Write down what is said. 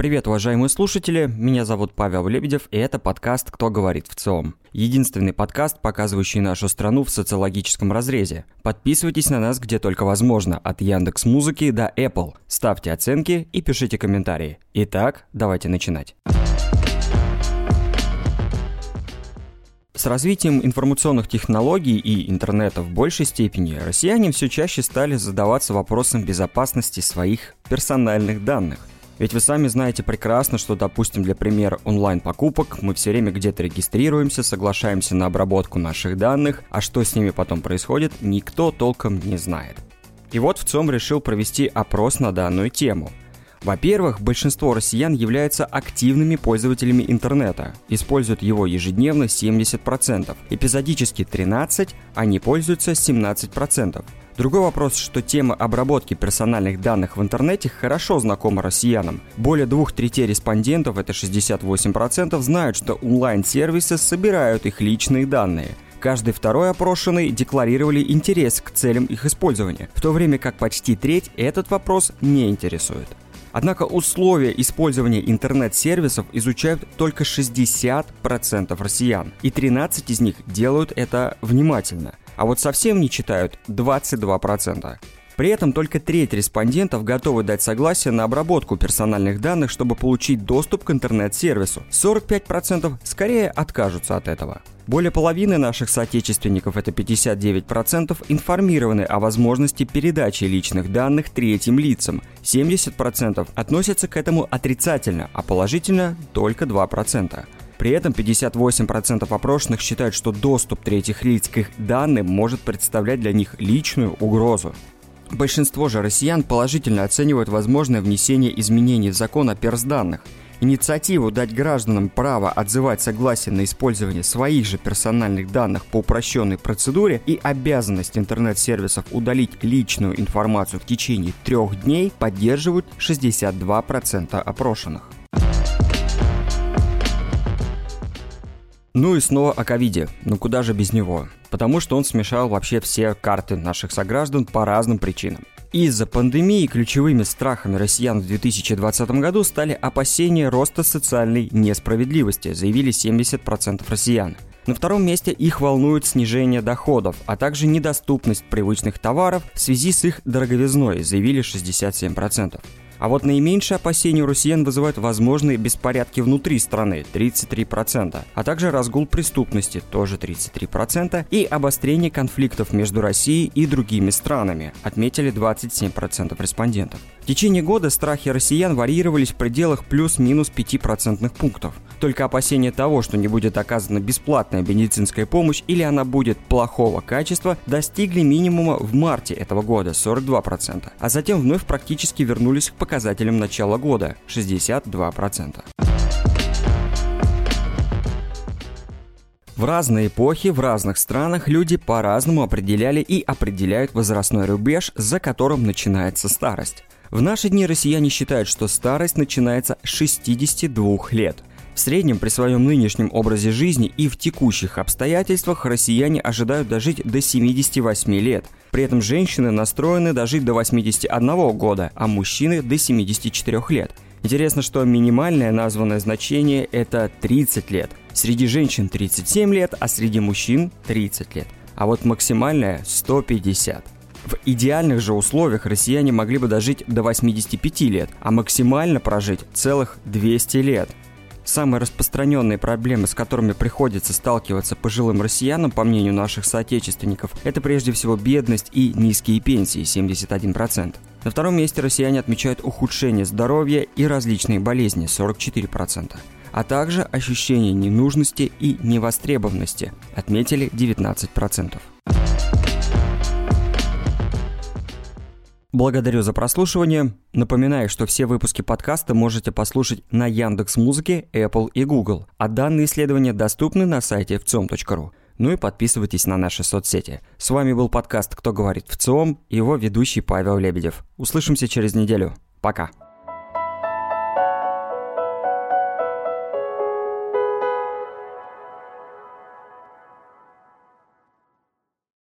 Привет, уважаемые слушатели, меня зовут Павел Лебедев, и это подкаст «Кто говорит в ЦИОМ». Единственный подкаст, показывающий нашу страну в социологическом разрезе. Подписывайтесь на нас где только возможно, от Яндекс Музыки до Apple. Ставьте оценки и пишите комментарии. Итак, давайте начинать. С развитием информационных технологий и интернета в большей степени россияне все чаще стали задаваться вопросом безопасности своих персональных данных. Ведь вы сами знаете прекрасно, что, допустим, для примера онлайн-покупок мы все время где-то регистрируемся, соглашаемся на обработку наших данных, а что с ними потом происходит, никто толком не знает. И вот в ЦОМ решил провести опрос на данную тему. Во-первых, большинство россиян являются активными пользователями интернета, используют его ежедневно 70%, эпизодически 13%, а не пользуются 17%. Другой вопрос, что тема обработки персональных данных в интернете хорошо знакома россиянам. Более двух третей респондентов, это 68%, знают, что онлайн-сервисы собирают их личные данные. Каждый второй опрошенный декларировали интерес к целям их использования, в то время как почти треть этот вопрос не интересует. Однако условия использования интернет-сервисов изучают только 60% россиян, и 13 из них делают это внимательно а вот совсем не читают 22%. При этом только треть респондентов готовы дать согласие на обработку персональных данных, чтобы получить доступ к интернет-сервису. 45% скорее откажутся от этого. Более половины наших соотечественников, это 59%, информированы о возможности передачи личных данных третьим лицам. 70% относятся к этому отрицательно, а положительно только 2%. При этом 58% опрошенных считают, что доступ третьих лиц к их данным может представлять для них личную угрозу. Большинство же россиян положительно оценивают возможное внесение изменений в закон о персданных. Инициативу дать гражданам право отзывать согласие на использование своих же персональных данных по упрощенной процедуре и обязанность интернет-сервисов удалить личную информацию в течение трех дней поддерживают 62% опрошенных. Ну и снова о ковиде. Ну куда же без него? Потому что он смешал вообще все карты наших сограждан по разным причинам. Из-за пандемии ключевыми страхами россиян в 2020 году стали опасения роста социальной несправедливости, заявили 70% россиян. На втором месте их волнует снижение доходов, а также недоступность привычных товаров в связи с их дороговизной, заявили 67%. А вот наименьшее опасение у россиян вызывают возможные беспорядки внутри страны – 33%, а также разгул преступности – тоже 33%, и обострение конфликтов между Россией и другими странами – отметили 27% респондентов. В течение года страхи россиян варьировались в пределах плюс-минус 5% пунктов. Только опасение того, что не будет оказана бесплатная медицинская помощь или она будет плохого качества, достигли минимума в марте этого года – 42%, а затем вновь практически вернулись к показателям начала года – 62%. В разные эпохи в разных странах люди по-разному определяли и определяют возрастной рубеж, за которым начинается старость. В наши дни россияне считают, что старость начинается с 62 лет. В среднем при своем нынешнем образе жизни и в текущих обстоятельствах россияне ожидают дожить до 78 лет – при этом женщины настроены дожить до 81 года, а мужчины до 74 лет. Интересно, что минимальное названное значение – это 30 лет. Среди женщин 37 лет, а среди мужчин 30 лет. А вот максимальное – 150. В идеальных же условиях россияне могли бы дожить до 85 лет, а максимально прожить целых 200 лет. Самые распространенные проблемы, с которыми приходится сталкиваться пожилым россиянам, по мнению наших соотечественников, это прежде всего бедность и низкие пенсии – 71%. На втором месте россияне отмечают ухудшение здоровья и различные болезни – 44%, а также ощущение ненужности и невостребованности – отметили 19%. Благодарю за прослушивание. Напоминаю, что все выпуски подкаста можете послушать на Яндекс Музыке, Apple и Google, а данные исследования доступны на сайте вцом.ру. Ну и подписывайтесь на наши соцсети. С вами был подкаст «Кто говорит в ЦИОМ» его ведущий Павел Лебедев. Услышимся через неделю. Пока.